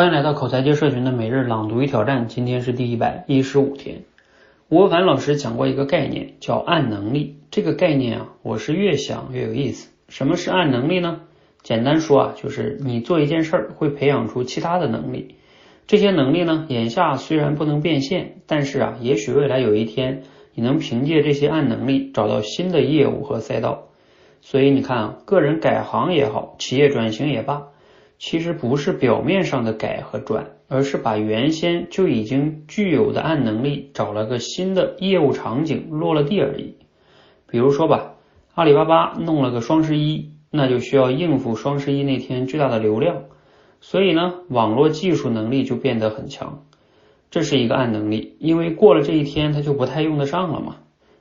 欢迎来到口才界社群的每日朗读与挑战，今天是第一百一十五天。吴凡老师讲过一个概念，叫暗能力。这个概念啊，我是越想越有意思。什么是暗能力呢？简单说啊，就是你做一件事儿会培养出其他的能力。这些能力呢，眼下虽然不能变现，但是啊，也许未来有一天，你能凭借这些暗能力找到新的业务和赛道。所以你看啊，个人改行也好，企业转型也罢。其实不是表面上的改和转，而是把原先就已经具有的暗能力找了个新的业务场景落了地而已。比如说吧，阿里巴巴弄了个双十一，那就需要应付双十一那天巨大的流量，所以呢，网络技术能力就变得很强。这是一个暗能力，因为过了这一天，它就不太用得上了嘛。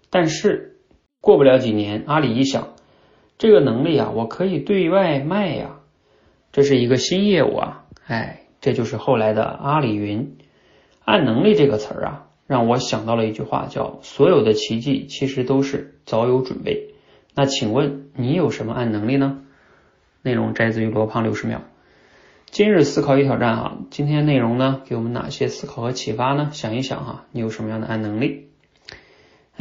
但是过不了几年，阿里一想，这个能力啊，我可以对外卖呀。这是一个新业务啊，哎，这就是后来的阿里云。按能力这个词儿啊，让我想到了一句话，叫“所有的奇迹其实都是早有准备”。那请问你有什么按能力呢？内容摘自于罗胖六十秒。今日思考与挑战哈，今天内容呢，给我们哪些思考和启发呢？想一想哈，你有什么样的按能力？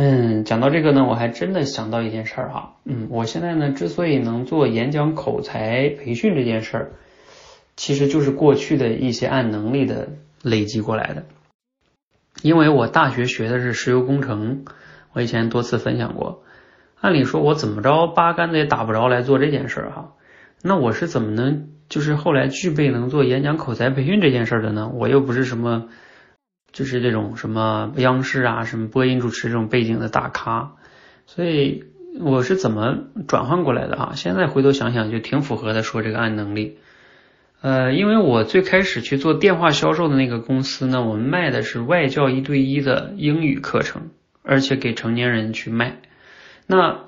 嗯，讲到这个呢，我还真的想到一件事儿哈。嗯，我现在呢之所以能做演讲口才培训这件事儿，其实就是过去的一些按能力的累积过来的。因为我大学学的是石油工程，我以前多次分享过。按理说，我怎么着八竿子也打不着来做这件事儿哈。那我是怎么能就是后来具备能做演讲口才培训这件事儿的呢？我又不是什么。就是这种什么央视啊，什么播音主持这种背景的大咖，所以我是怎么转换过来的啊？现在回头想想就挺符合的，说这个暗能力。呃，因为我最开始去做电话销售的那个公司呢，我们卖的是外教一对一的英语课程，而且给成年人去卖。那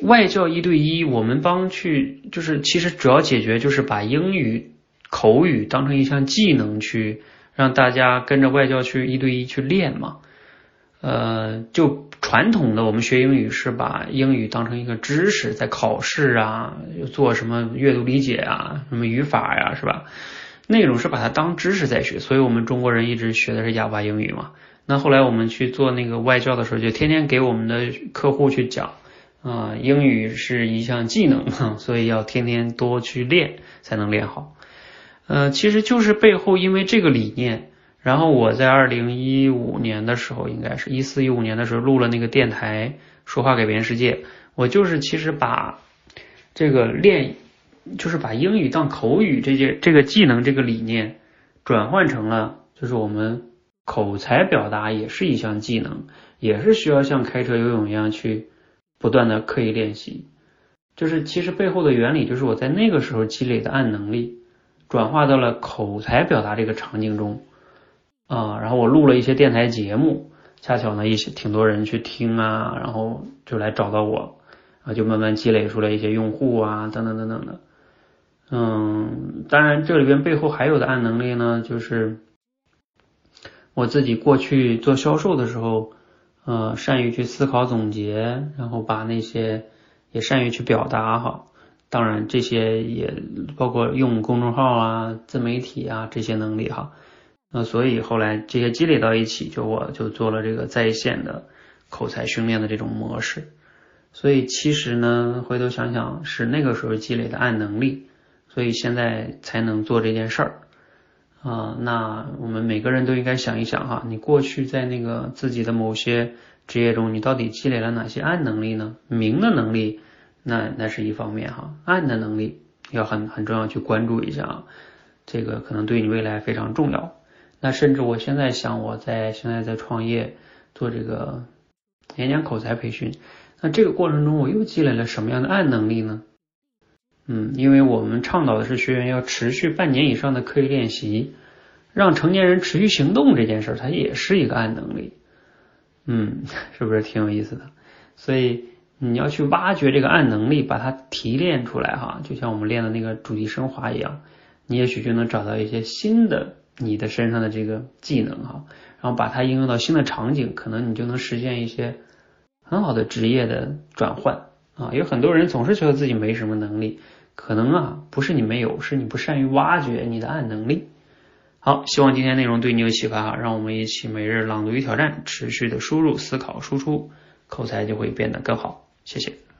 外教一对一，我们帮去就是其实主要解决就是把英语口语当成一项技能去。让大家跟着外教去一对一去练嘛，呃，就传统的我们学英语是把英语当成一个知识，在考试啊，做什么阅读理解啊，什么语法呀，是吧？那种是把它当知识在学，所以我们中国人一直学的是哑巴英语嘛。那后来我们去做那个外教的时候，就天天给我们的客户去讲啊，英语是一项技能嘛，所以要天天多去练，才能练好。呃，其实就是背后因为这个理念，然后我在二零一五年的时候，应该是一四一五年的时候录了那个电台，说话改变世界。我就是其实把这个练，就是把英语当口语这些这个技能这个理念，转换成了就是我们口才表达也是一项技能，也是需要像开车游泳一样去不断的刻意练习。就是其实背后的原理就是我在那个时候积累的暗能力。转化到了口才表达这个场景中啊，然后我录了一些电台节目，恰巧呢一些挺多人去听啊，然后就来找到我啊，就慢慢积累出来一些用户啊，等等等等的。嗯，当然这里边背后还有的暗能力呢，就是我自己过去做销售的时候，呃，善于去思考总结，然后把那些也善于去表达哈。当然，这些也包括用公众号啊、自媒体啊这些能力哈。那所以后来这些积累到一起，就我就做了这个在线的口才训练的这种模式。所以其实呢，回头想想是那个时候积累的暗能力，所以现在才能做这件事儿啊。那我们每个人都应该想一想哈，你过去在那个自己的某些职业中，你到底积累了哪些暗能力呢？明的能力。那那是一方面哈，暗的能力要很很重要去关注一下啊，这个可能对你未来非常重要。那甚至我现在想，我在现在在创业做这个演讲口才培训，那这个过程中我又积累了什么样的暗能力呢？嗯，因为我们倡导的是学员要持续半年以上的刻意练习，让成年人持续行动这件事儿，它也是一个暗能力。嗯，是不是挺有意思的？所以。你要去挖掘这个暗能力，把它提炼出来哈，就像我们练的那个主题升华一样，你也许就能找到一些新的你的身上的这个技能哈，然后把它应用到新的场景，可能你就能实现一些很好的职业的转换啊。有很多人总是觉得自己没什么能力，可能啊不是你没有，是你不善于挖掘你的暗能力好，希望今天内容对你有启发哈，让我们一起每日朗读与挑战，持续的输入、思考、输出，口才就会变得更好。谢谢。